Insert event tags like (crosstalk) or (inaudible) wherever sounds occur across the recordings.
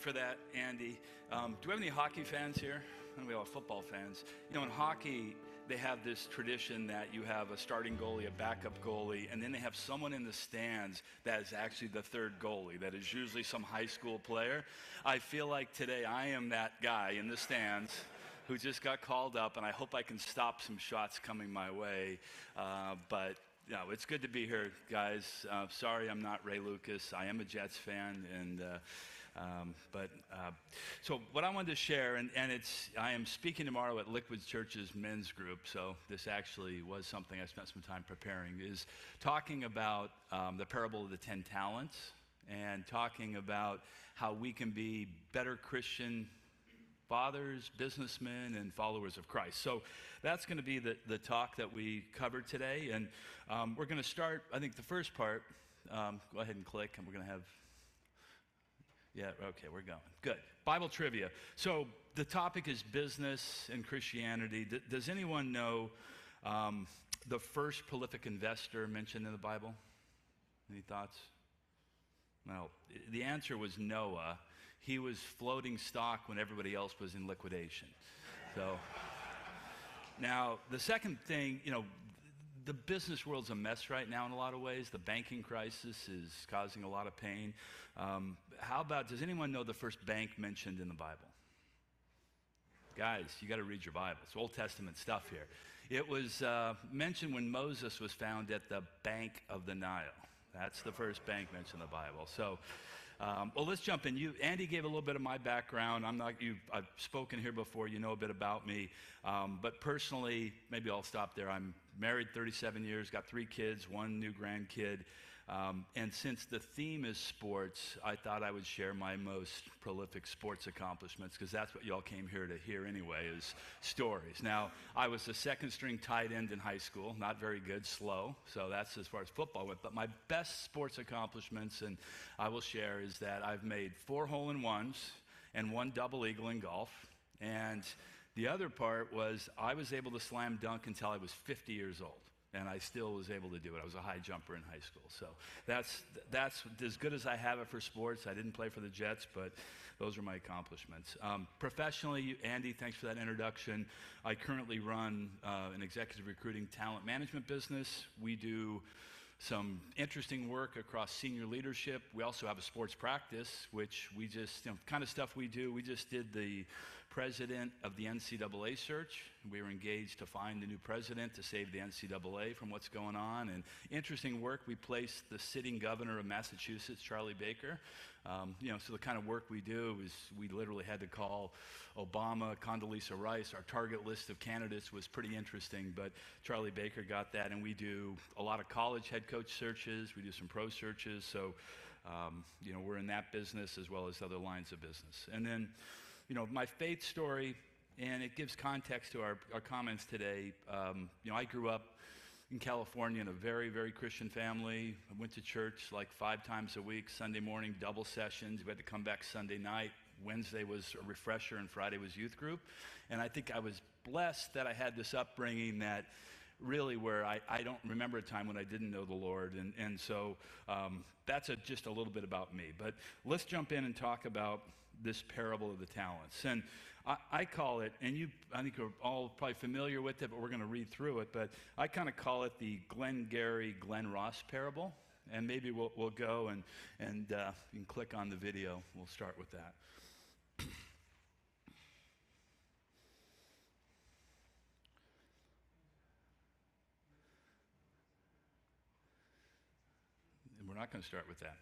for that, Andy. Um, do we have any hockey fans here? And we have football fans. You know, in hockey, they have this tradition that you have a starting goalie, a backup goalie, and then they have someone in the stands that is actually the third goalie, that is usually some high school player. I feel like today I am that guy in the stands who just got called up, and I hope I can stop some shots coming my way. Uh, but no, it's good to be here, guys. Uh, sorry I'm not Ray Lucas. I am a Jets fan, and uh, um, but uh, so what I wanted to share, and, and it's I am speaking tomorrow at Liquid Church's men's group. So this actually was something I spent some time preparing. Is talking about um, the parable of the ten talents and talking about how we can be better Christian fathers, businessmen, and followers of Christ. So that's going to be the, the talk that we covered today. And um, we're going to start, I think, the first part. Um, go ahead and click, and we're going to have. Yeah, okay, we're going. Good. Bible trivia. So the topic is business and Christianity. D- does anyone know um, the first prolific investor mentioned in the Bible? Any thoughts? Well, the answer was Noah he was floating stock when everybody else was in liquidation. So, now the second thing, you know, the business world's a mess right now in a lot of ways. The banking crisis is causing a lot of pain. Um, how about, does anyone know the first bank mentioned in the Bible? Guys, you got to read your Bible. It's Old Testament stuff here. It was uh, mentioned when Moses was found at the bank of the Nile. That's the first bank mentioned in the Bible. So, um, well, let's jump in. You, Andy gave a little bit of my background. I'm not you. I've spoken here before. You know a bit about me. Um, but personally, maybe I'll stop there. I'm married 37 years, got three kids, one new grandkid. Um, and since the theme is sports, I thought I would share my most prolific sports accomplishments because that's what y'all came here to hear anyway is stories. Now, I was a second string tight end in high school, not very good, slow. So that's as far as football went. But my best sports accomplishments, and I will share, is that I've made four hole in ones and one double eagle in golf. And the other part was I was able to slam dunk until I was 50 years old and I still was able to do it. I was a high jumper in high school. So that's, that's as good as I have it for sports. I didn't play for the Jets, but those are my accomplishments. Um, professionally, Andy, thanks for that introduction. I currently run uh, an executive recruiting talent management business. We do some interesting work across senior leadership. We also have a sports practice, which we just, you know, kind of stuff we do. We just did the president of the NCAA search. We were engaged to find the new president to save the NCAA from what's going on. And interesting work. We placed the sitting governor of Massachusetts, Charlie Baker. Um, you know, so the kind of work we do is we literally had to call Obama, Condoleezza Rice. Our target list of candidates was pretty interesting, but Charlie Baker got that. And we do a lot of college head coach searches. We do some pro searches. So, um, you know, we're in that business as well as other lines of business. And then, you know, my faith story, and it gives context to our, our comments today. Um, you know, I grew up in California in a very, very Christian family. I went to church like five times a week, Sunday morning, double sessions. We had to come back Sunday night. Wednesday was a refresher, and Friday was youth group. And I think I was blessed that I had this upbringing that really where I, I don't remember a time when I didn't know the Lord. And, and so um, that's a, just a little bit about me. But let's jump in and talk about this parable of the talents. And I, I call it, and you, I think, are all probably familiar with it, but we're going to read through it. But I kind of call it the Glengarry Glen Ross parable. And maybe we'll, we'll go and, and uh, you can click on the video. We'll start with that. And we're not going to start with that.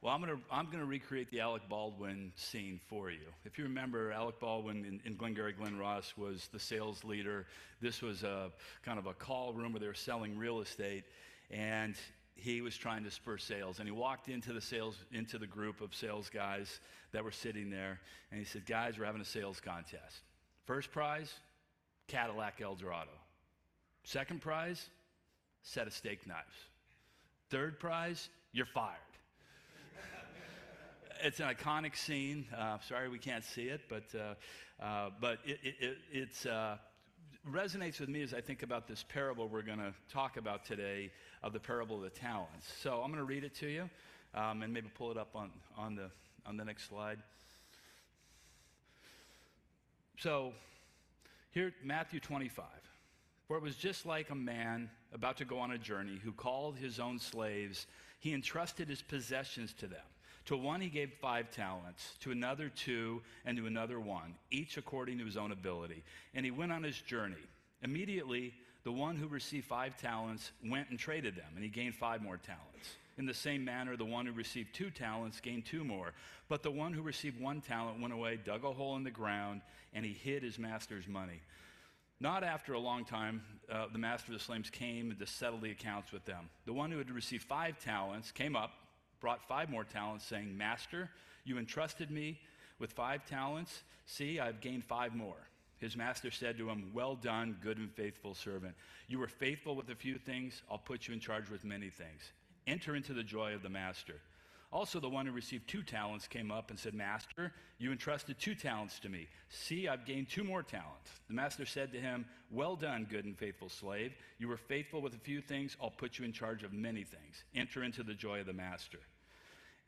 Well, I'm going to I'm to recreate the Alec Baldwin scene for you. If you remember, Alec Baldwin in, in Glengarry Glen Ross was the sales leader. This was a kind of a call room where they were selling real estate, and he was trying to spur sales. And he walked into the sales into the group of sales guys that were sitting there, and he said, "Guys, we're having a sales contest. First prize, Cadillac Eldorado. Second prize, set of steak knives." Third prize, you're fired. It's an iconic scene. Uh, sorry we can't see it, but, uh, uh, but it, it, it uh, resonates with me as I think about this parable we're going to talk about today of the parable of the talents. So I'm going to read it to you um, and maybe pull it up on, on, the, on the next slide. So, here, Matthew 25. For it was just like a man about to go on a journey who called his own slaves. He entrusted his possessions to them. To one he gave five talents, to another two, and to another one, each according to his own ability. And he went on his journey. Immediately, the one who received five talents went and traded them, and he gained five more talents. In the same manner, the one who received two talents gained two more. But the one who received one talent went away, dug a hole in the ground, and he hid his master's money. Not after a long time, uh, the master of the slaves came to settle the accounts with them. The one who had received five talents came up, brought five more talents, saying, Master, you entrusted me with five talents. See, I've gained five more. His master said to him, Well done, good and faithful servant. You were faithful with a few things, I'll put you in charge with many things. Enter into the joy of the master. Also, the one who received two talents came up and said, Master, you entrusted two talents to me. See, I've gained two more talents. The master said to him, Well done, good and faithful slave. You were faithful with a few things. I'll put you in charge of many things. Enter into the joy of the master.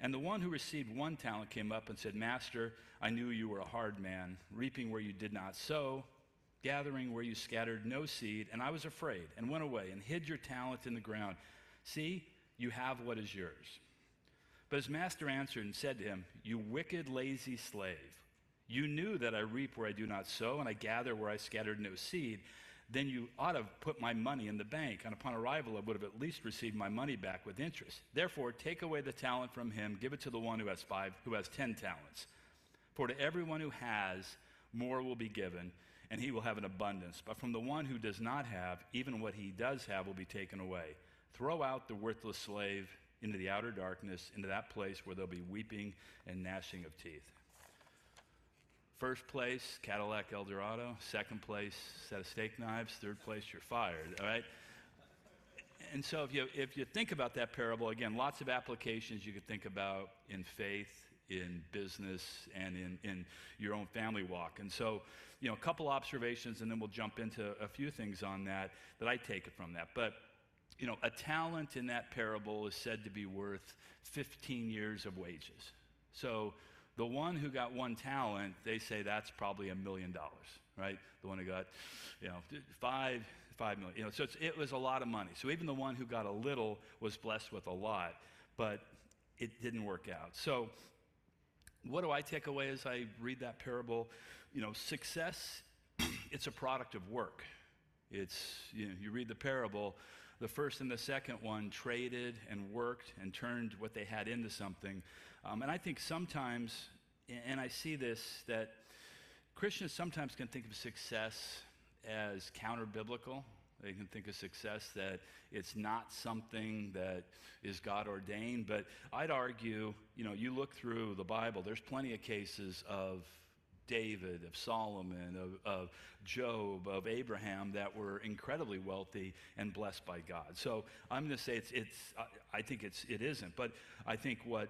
And the one who received one talent came up and said, Master, I knew you were a hard man, reaping where you did not sow, gathering where you scattered no seed, and I was afraid and went away and hid your talent in the ground. See, you have what is yours. But his master answered and said to him, You wicked, lazy slave, you knew that I reap where I do not sow, and I gather where I scattered no seed. Then you ought to have put my money in the bank, and upon arrival I would have at least received my money back with interest. Therefore, take away the talent from him, give it to the one who has five, who has ten talents. For to everyone who has, more will be given, and he will have an abundance. But from the one who does not have, even what he does have will be taken away. Throw out the worthless slave into the outer darkness, into that place where there'll be weeping and gnashing of teeth. First place, Cadillac Eldorado. Second place, set of steak knives. Third place, you're fired. All right? And so if you, if you think about that parable, again, lots of applications you could think about in faith, in business, and in, in your own family walk. And so, you know, a couple observations, and then we'll jump into a few things on that that I take it from that. But you know, a talent in that parable is said to be worth 15 years of wages. So the one who got one talent, they say that's probably a million dollars, right? The one who got, you know, five, five million. You know, so it was a lot of money. So even the one who got a little was blessed with a lot, but it didn't work out. So what do I take away as I read that parable? You know, success, (clears throat) it's a product of work. It's, you know, you read the parable, the first and the second one traded and worked and turned what they had into something. Um, and I think sometimes, and I see this, that Christians sometimes can think of success as counter biblical. They can think of success that it's not something that is God ordained. But I'd argue, you know, you look through the Bible, there's plenty of cases of David, of Solomon, of, of, Job, of Abraham that were incredibly wealthy and blessed by God. So I'm going to say it's, it's I, think it's, it isn't. But I think what,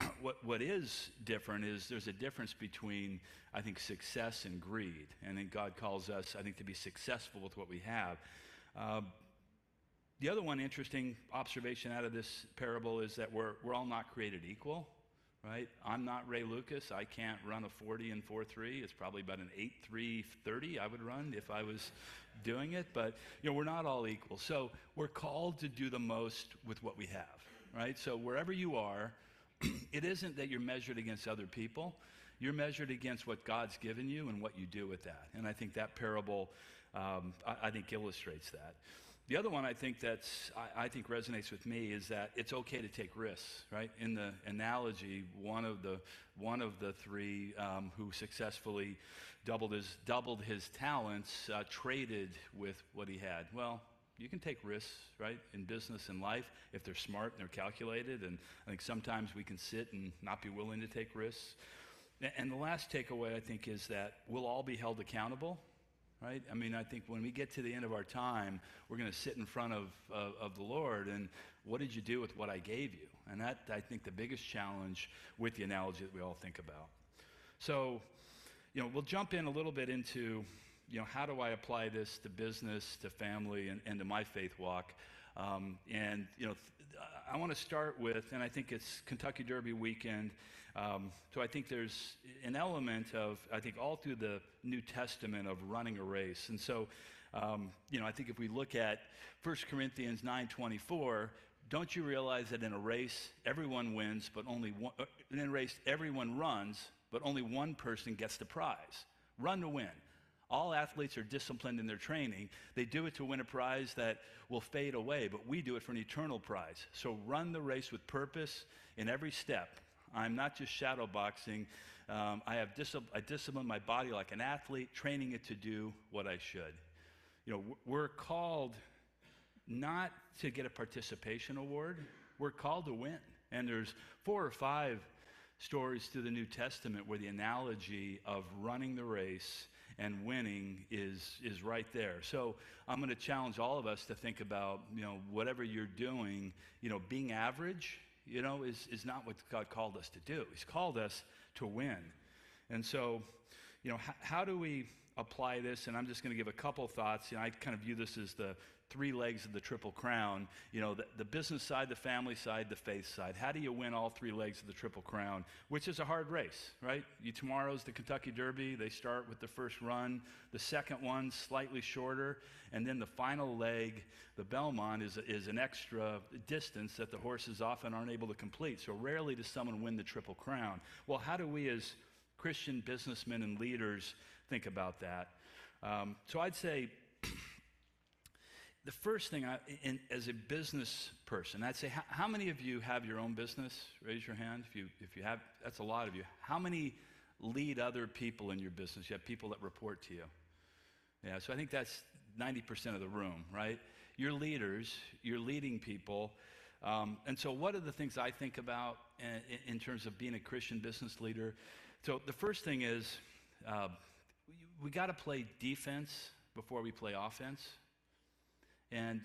(clears throat) what, what is different is there's a difference between, I think, success and greed. And then God calls us, I think, to be successful with what we have. Uh, the other one interesting observation out of this parable is that we're, we're all not created equal right? I'm not Ray Lucas. I can't run a 40 and 4.3. It's probably about an 8.330 I would run if I was doing it. But, you know, we're not all equal. So we're called to do the most with what we have, right? So wherever you are, (clears throat) it isn't that you're measured against other people. You're measured against what God's given you and what you do with that. And I think that parable, um, I, I think, illustrates that. The other one I think that's I, I, think resonates with me is that it's okay to take risks, right? In the analogy, one of the one of the three um, who successfully doubled his doubled his talents uh, traded with what he had. Well, you can take risks, right, in business and life if they're smart and they're calculated. And I think sometimes we can sit and not be willing to take risks. And the last takeaway I think is that we'll all be held accountable right? I mean, I think when we get to the end of our time, we're going to sit in front of, of, of, the Lord and what did you do with what I gave you? And that, I think, the biggest challenge with the analogy that we all think about. So, you know, we'll jump in a little bit into, you know, how do I apply this to business, to family, and, and to my faith walk? Um, and, you know, I want to start with, and I think it's Kentucky Derby weekend. Um, so I think there's an element of, I think, all through the New Testament of running a race. And so, um, you know, I think if we look at 1 Corinthians 9.24, don't you realize that in a race, everyone wins, but only one, uh, in a race, everyone runs, but only one person gets the prize. Run to win. All athletes are disciplined in their training. They do it to win a prize that will fade away, but we do it for an eternal prize. So run the race with purpose in every step. I'm not just shadow boxing. Um, I have dis- I discipline my body like an athlete, training it to do what I should. You know, we're called not to get a participation award. We're called to win. And there's four or five stories through the New Testament where the analogy of running the race and winning is, is right there. So I'm going to challenge all of us to think about, you know, whatever you're doing, you know, being average, you know, is, is not what God called us to do. He's called us to win. And so, you know, h- how do we apply this? And I'm just going to give a couple thoughts. You know, I kind of view this as the three legs of the triple crown you know the, the, business side the family side the faith side. How do you win all three legs of the triple crown which is a hard race right? You, tomorrow's the kentucky derby. They start with the first run. The second one slightly shorter. And then the final leg the belmont is, is an extra distance that the horses often aren't able to complete. So rarely does someone win the triple crown. Well how do we as christian businessmen and leaders think about that? Um, so i'd say the first thing, I, in, as a business person, I'd say, how, how, many of you have your own business? Raise your hand if you, if you have. That's a lot of you. How many lead other people in your business? You have people that report to you. Yeah, so I think that's 90% of the room, right? You're leaders, you're leading people. Um, and so, what are the things I think about in, in, terms of being a Christian business leader? So, the first thing is uh, we, we got to play defense before we play offense. And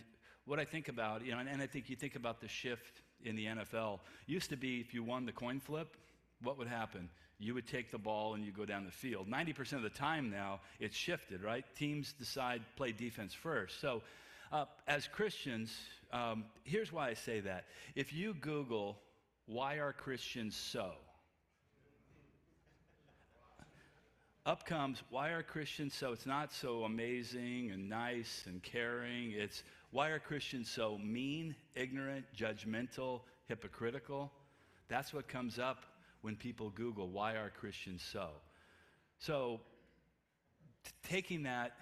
what I think about, you know, and, and I think you think about the shift in the NFL. Used to be if you won the coin flip, what would happen? You would take the ball and you go down the field. 90% of the time now, it's shifted, right? Teams decide play defense first. So, uh, as Christians, um, here's why I say that. If you Google, why are Christians so? Up comes, why are Christians so? It's not so amazing and nice and caring. It's why are Christians so mean, ignorant, judgmental, hypocritical? That's what comes up when people Google, why are Christians so? So, taking that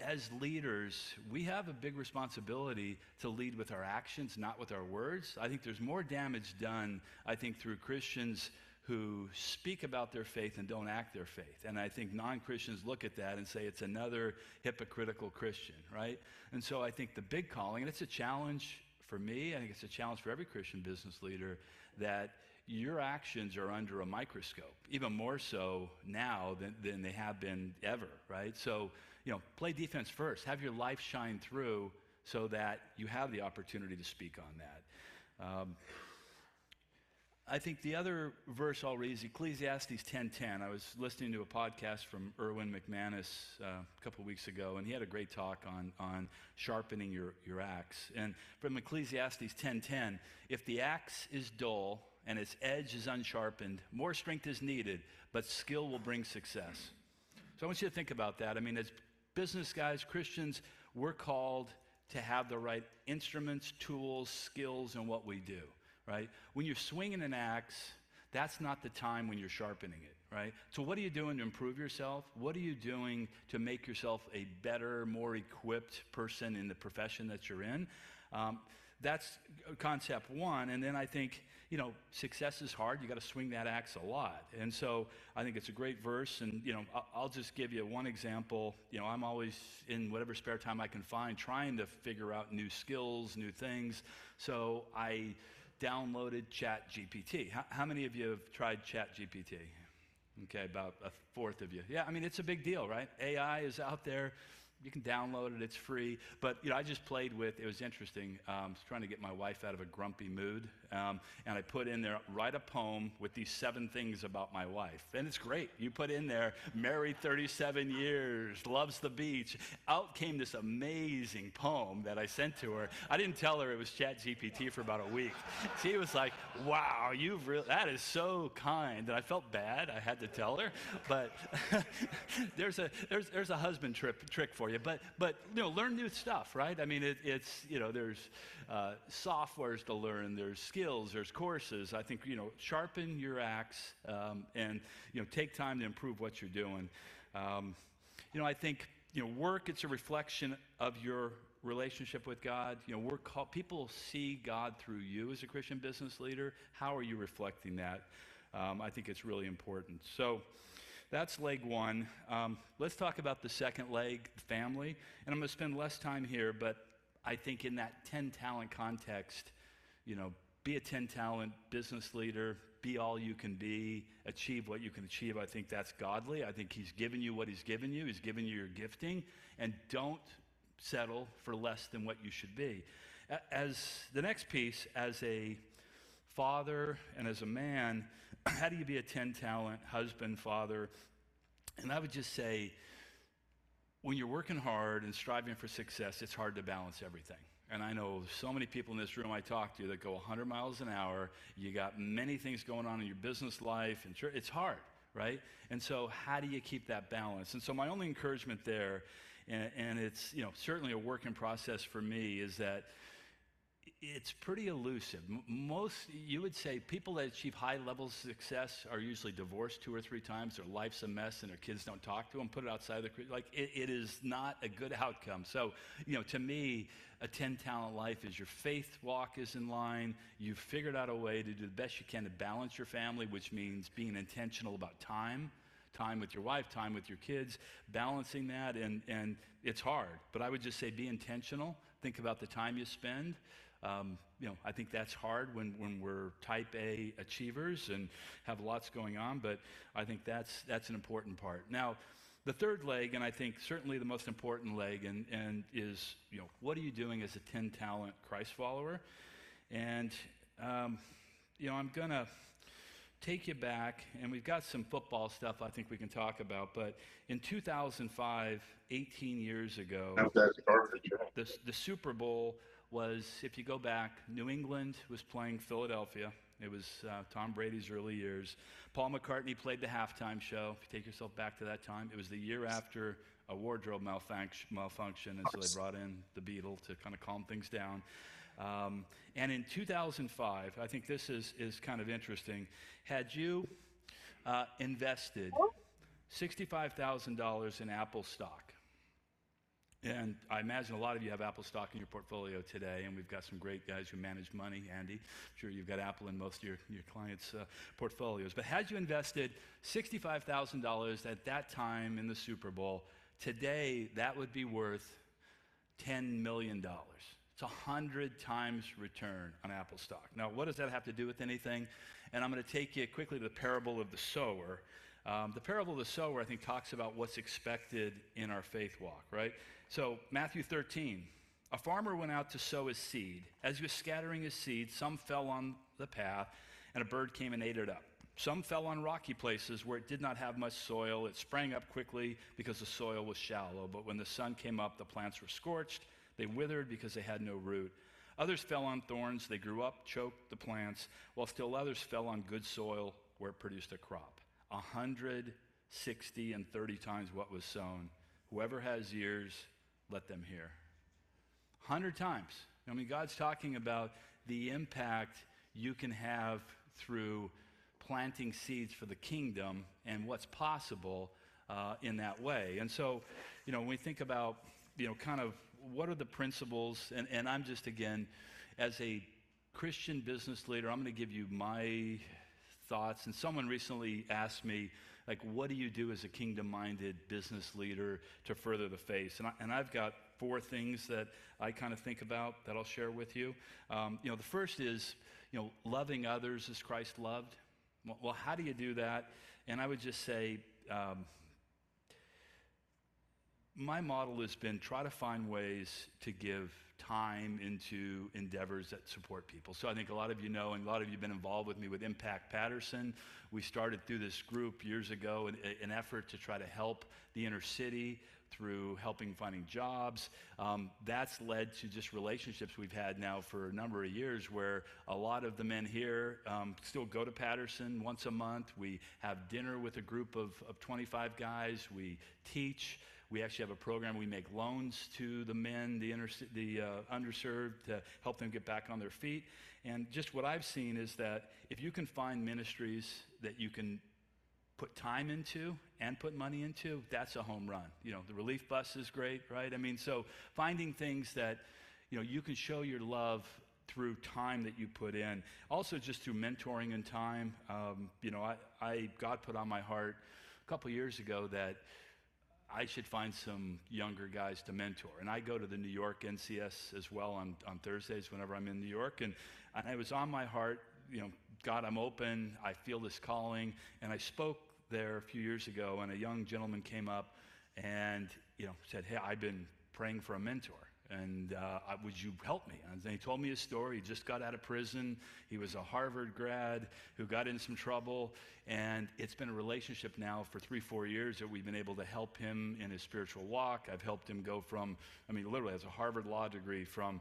as leaders, we have a big responsibility to lead with our actions, not with our words. I think there's more damage done, I think, through Christians who speak about their faith and don't act their faith. And I think non Christians look at that and say it's another hypocritical Christian, right? And so I think the big calling, and it's a challenge for me, I think it's a challenge for every Christian business leader, that your actions are under a microscope, even more so now than, than they have been ever, right? So, you know, play defense first. Have your life shine through so that you have the opportunity to speak on that. Um, I think the other verse I'll read is Ecclesiastes 10:10. I was listening to a podcast from Erwin McManus uh, a couple weeks ago, and he had a great talk on, on sharpening your, your axe. And from Ecclesiastes 10:10, if the axe is dull and its edge is unsharpened, more strength is needed, but skill will bring success. So I want you to think about that. I mean, as business guys, Christians, we're called to have the right instruments, tools, skills in what we do right? When you're swinging an axe, that's not the time when you're sharpening it, right? So, what are you doing to improve yourself? What are you doing to make yourself a better, more equipped person in the profession that you're in? Um, that's concept one. And then I think, you know, success is hard. You got to swing that axe a lot. And so I think it's a great verse. And, you know, I'll just give you one example. You know, I'm always in whatever spare time I can find trying to figure out new skills, new things. So I downloaded ChatGPT. How, how many of you have tried ChatGPT? Okay, about a fourth of you. Yeah, I mean, it's a big deal, right? AI is out there. you can download it. It's free. But you know, I just played with. It was interesting. Um, I was trying to get my wife out of a grumpy mood, um, and I put in there write a poem with these seven things about my wife, and it's great. You put in there married 37 years, loves the beach. Out came this amazing poem that I sent to her. I didn't tell her it was ChatGPT for about a week. She was like, "Wow, you've really that is so kind," and I felt bad. I had to tell her, but (laughs) there's a there's there's a husband trip trick for you. But, but you know, learn new stuff, right? I mean, it, it's, you know, there's uh, softwares to learn, there's skills, there's courses. I think, you know, sharpen your axe um, and, you know, take time to improve what you're doing. Um, you know, I think, you know, work, it's a reflection of your relationship with God. You know, we're called, people see God through you as a Christian business leader. How are you reflecting that? Um, I think it's really important. So, that's leg one. Um, let's talk about the second leg, family. And I'm going to spend less time here, but I think in that 10 talent context, you know, be a 10 talent business leader, be all you can be, achieve what you can achieve. I think that's godly. I think He's given you what He's given you, He's given you your gifting, and don't settle for less than what you should be. As the next piece, as a father and as a man, (clears throat) how do you be a 10 talent husband, father? And I would just say, when you're working hard and striving for success, it's hard to balance everything. And I know so many people in this room I talk to that go 100 miles an hour. You got many things going on in your business life, and it's hard, right? And so, how do you keep that balance? And so, my only encouragement there, and, and it's you know certainly a work in process for me, is that it's pretty elusive. Most, you would say, people that achieve high levels of success are usually divorced two or three times. Their life's a mess, and their kids don't talk to them. Put it outside the like. It, it is not a good outcome. So, you know, to me, a ten talent life is your faith walk is in line. You've figured out a way to do the best you can to balance your family, which means being intentional about time time with your wife, time with your kids, balancing that, and, and it's hard. But I would just say be intentional. Think about the time you spend. Um, you know, I think that's hard when, when we're type A achievers and have lots going on, but I think that's, that's an important part. Now, the third leg, and I think certainly the most important leg, and, and is, you know, what are you doing as a 10 talent Christ follower? And, um, you know, I'm going to take you back, and we've got some football stuff I think we can talk about, but in 2005, 18 years ago, the, the Super Bowl was if you go back, New England was playing Philadelphia. It was uh, Tom Brady's early years. Paul McCartney played the halftime show. If you take yourself back to that time, it was the year after a wardrobe malfunction, and so they brought in the Beatle to kind of calm things down. Um, and in 2005, I think this is, is kind of interesting. Had you uh, invested $65,000 in Apple stock, and I imagine a lot of you have Apple stock in your portfolio today, and we've got some great guys who manage money. Andy, I'm sure you've got Apple in most of your, your clients' uh, portfolios. But had you invested $65,000 at that time in the Super Bowl, today that would be worth $10 million. It's a hundred times return on Apple stock. Now, what does that have to do with anything? And I'm going to take you quickly to the parable of the sower. Um, the parable of the sower, I think, talks about what's expected in our faith walk, right? So, Matthew 13. A farmer went out to sow his seed. As he was scattering his seed, some fell on the path, and a bird came and ate it up. Some fell on rocky places where it did not have much soil. It sprang up quickly because the soil was shallow. But when the sun came up, the plants were scorched. They withered because they had no root. Others fell on thorns. They grew up, choked the plants, while still others fell on good soil where it produced a crop. A hundred, sixty, and 30 times what was sown. Whoever has ears, let them hear. 100 times. I mean, God's talking about the impact you can have through planting seeds for the kingdom and what's possible uh, in that way. And so, you know, when we think about, you know, kind of what are the principles, and, and I'm just, again, as a Christian business leader, I'm going to give you my thoughts. And someone recently asked me, like, what do you do as a kingdom minded business leader to further the faith? And, I, and I've got four things that I kind of think about that I'll share with you. Um, you know, the first is, you know, loving others as Christ loved. Well, how do you do that? And I would just say, um, my model has been try to find ways to give time into endeavors that support people. So I think a lot of you know, and a lot of you have been involved with me with Impact Paterson. We started through this group years ago, an, an effort to try to help the inner city through helping finding jobs. Um, that's led to just relationships we've had now for a number of years where a lot of the men here um, still go to Paterson once a month. We have dinner with a group of, of 25 guys. We teach. We actually have a program. We make loans to the men, the, inter- the uh, underserved, to help them get back on their feet. And just what I've seen is that if you can find ministries that you can put time into and put money into, that's a home run. You know, the relief bus is great, right? I mean, so finding things that, you know, you can show your love through time that you put in. Also, just through mentoring and time. Um, you know, I, I, God put on my heart a couple years ago that I should find some younger guys to mentor. And I go to the New York NCS as well on, on Thursdays whenever I'm in New York. And, and it was on my heart, you know, God, I'm open. I feel this calling. And I spoke there a few years ago, and a young gentleman came up and you know said, "Hey, I've been praying for a mentor." And uh, would you help me? And he told me his story. He just got out of prison. He was a Harvard grad who got in some trouble, and it's been a relationship now for three, four years that we've been able to help him in his spiritual walk. I've helped him go from, I mean, literally has a Harvard law degree from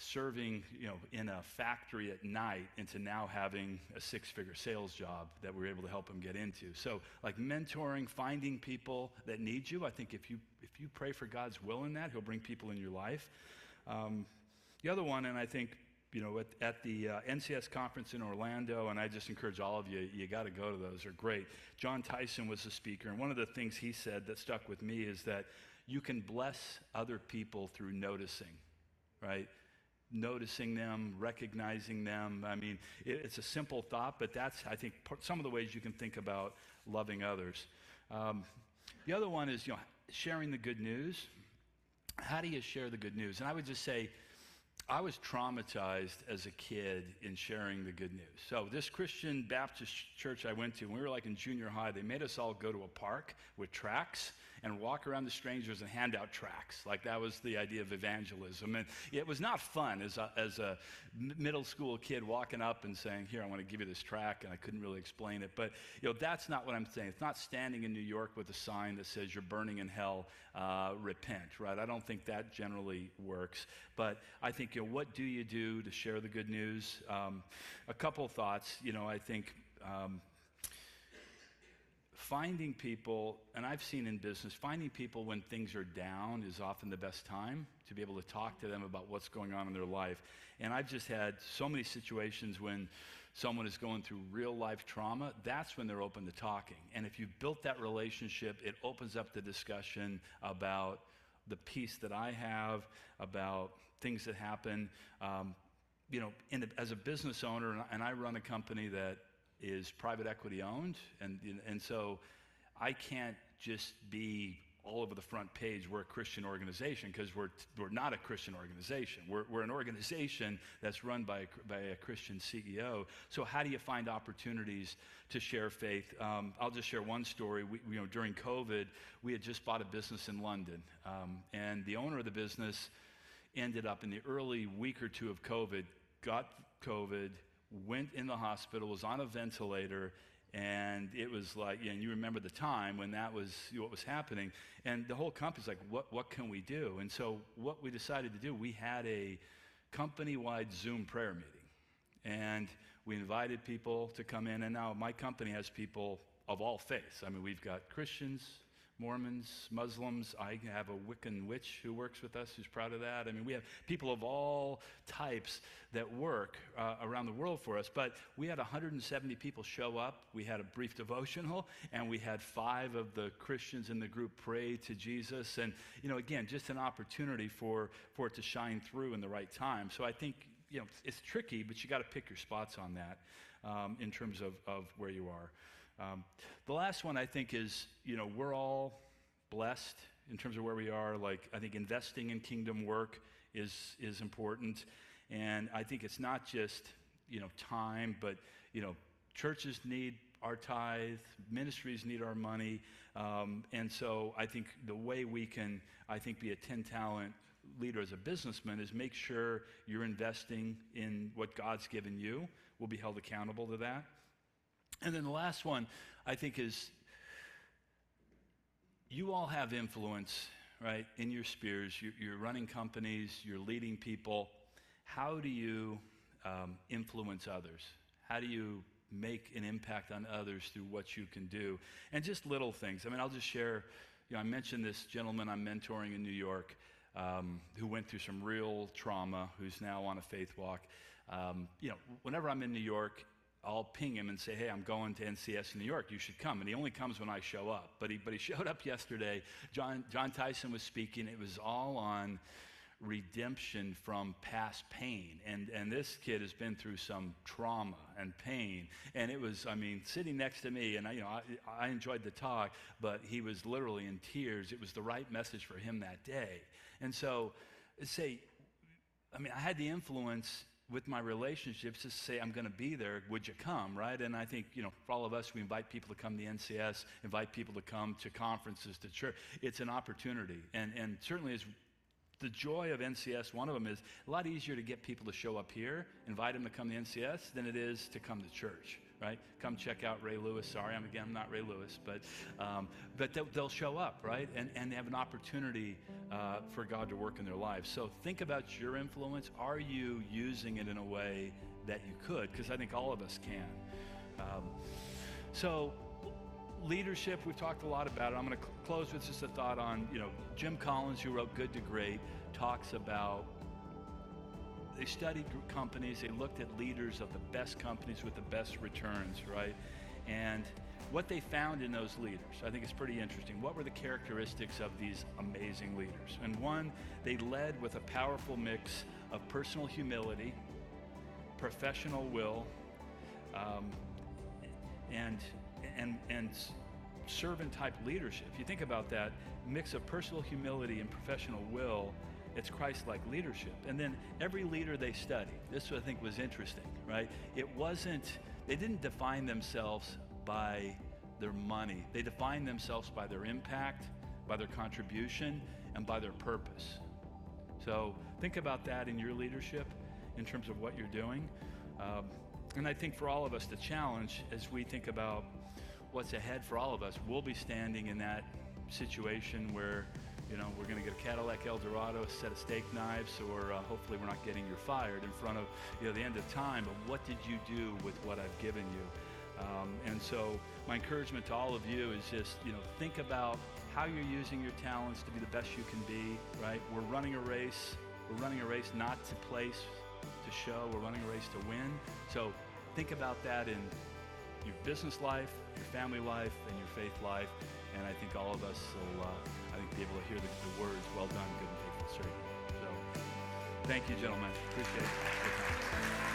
serving you know, in a factory at night into now having a six-figure sales job that we're able to help him get into. So like mentoring, finding people that need you. I think if you, if you pray for God's will in that, he'll bring people in your life. Um, the other one, and I think you know, at, at the uh, NCS conference in Orlando, and I just encourage all of you, you got to go to those. They're great. Jon Tyson was the speaker, and one of the things he said that stuck with me is that you can bless other people through noticing, right? Noticing them, recognizing them. I mean, it, it's a simple thought, but that's, I think, some of the ways you can think about loving others. Um, the other one is, you know, sharing the good news. How do you share the good news? And I would just say, I was traumatized as a kid in sharing the good news. So, this Christian Baptist church I went to, when we were like in junior high, they made us all go to a park with tracks and walk around the strangers and hand out tracts. Like that was the idea of evangelism. And it was not fun as a, as a middle school kid walking up and saying, Here, I want to give you this tract, and I couldn't really explain it. But you know, that's not what I'm saying. It's not standing in New York with a sign that says you're burning in hell, uh, repent, right? I don't think that generally works. But I think, you know, what do you do to share the good news? Um, a couple thoughts. You know, I think um, finding people, and I've seen in business, finding people when things are down is often the best time to be able to talk to them about what's going on in their life. And I've just had so many situations when someone is going through real life trauma, that's when they're open to talking. And if you've built that relationship, it opens up the discussion about the peace that I have, about things that happen. Um, you know, the, as a business owner, and I run a company that is private equity owned. And, and so I can't just be all over the front page, we're a Christian organization, because we're, we're not a Christian organization. We're, we're an organization that's run by a, by a Christian CEO. So, how do you find opportunities to share faith? Um, I'll just share one story. We, you know, during COVID, we had just bought a business in London, um, and the owner of the business ended up in the early week or two of COVID, got COVID, went in the hospital, was on a ventilator, and it was like, and you remember the time when that was what was happening. And the whole company's like, what, what can we do? And so what we decided to do, we had a company-wide Zoom prayer meeting. And we invited people to come in. And now my company has people of all faiths. I mean, we've got Christians, Mormons, Muslims. I have a Wiccan witch who works with us who's proud of that. I mean, we have people of all types that work uh, around the world for us. But we had 170 people show up. We had a brief devotional, and we had five of the Christians in the group pray to Jesus. And, you know, again, just an opportunity for, for it to shine through in the right time. So I think, you know, it's tricky, but you got to pick your spots on that um, in terms of, of where you are. Um, the last one I think is, you know, we're all blessed in terms of where we are. Like, I think investing in kingdom work is, is important. And I think it's not just, you know, time, but, you know, churches need our tithe, ministries need our money. Um, and so I think the way we can, I think, be a 10 talent leader as a businessman is make sure you're investing in what God's given you. We'll be held accountable to that. And then the last one, I think, is you all have influence, right, in your spheres. You're, you're running companies, you're leading people. How do you um, influence others? How do you make an impact on others through what you can do? And just little things. I mean, I'll just share, you know, I mentioned this gentleman I'm mentoring in New York um, who went through some real trauma, who's now on a faith walk. Um, you know, whenever I'm in New York, I'll ping him and say, "Hey, I'm going to NCS in New York. You should come." And he only comes when I show up. But he, but he (laughs) showed up yesterday. John, Jon Tyson was speaking. It was all on redemption from past pain. And, and this kid has been through some trauma and pain. And it was, I mean, sitting next to me, and I, you know, I, I enjoyed the talk, but he was literally in tears. It was the right message for him that day. And so, say, I mean, I had the influence with my relationships to say, I'm going to be there. Would you come, right? And I think, you know, for all of us, we invite people to come to NCS, invite people to come to conferences, to church. It's an opportunity. And, and certainly as the joy of NCS, one of them is a lot easier to get people to show up here, invite them to come to NCS, than it is to come to church, right? Come check out Ray Lewis. Sorry, I'm again I'm not Ray Lewis, but um, but they'll, show up, right? And and they have an opportunity uh, for God to work in their lives. So think about your influence. Are you using it in a way that you could? Because I think all of us can. Um, so leadership, we've talked a lot about it. I'm going to cl- close with just a thought on, you know, Jim Collins, who wrote Good to Great, talks about they studied companies, they looked at leaders of the best companies with the best returns, right? And what they found in those leaders, I think is pretty interesting. What were the characteristics of these amazing leaders? And one, they led with a powerful mix of personal humility, professional will, um, and and, and servant type leadership. If you think about that mix of personal humility and professional will, it's Christ like leadership. And then every leader they studied, this I think was interesting, right? It wasn't, they didn't define themselves by their money, they defined themselves by their impact, by their contribution, and by their purpose. So think about that in your leadership in terms of what you're doing. Um, and I think for all of us, the challenge as we think about what's ahead for all of us. We'll be standing in that situation where, you know, we're going to get a Cadillac Eldorado, a set of steak knives, or uh, hopefully we're not getting you fired in front of, you know, the end of time. But what did you do with what I've given you? Um, and so my encouragement to all of you is just, you know, think about how you're using your talents to be the best you can be, right? We're running a race. We're running a race not to place, to show. We're running a race to win. So think about that in your business life, your family life, and your faith life. And I think all of us will, uh, I think, be able to hear the, the words, well done, good and faithful servant. So thank you, gentlemen. Appreciate it.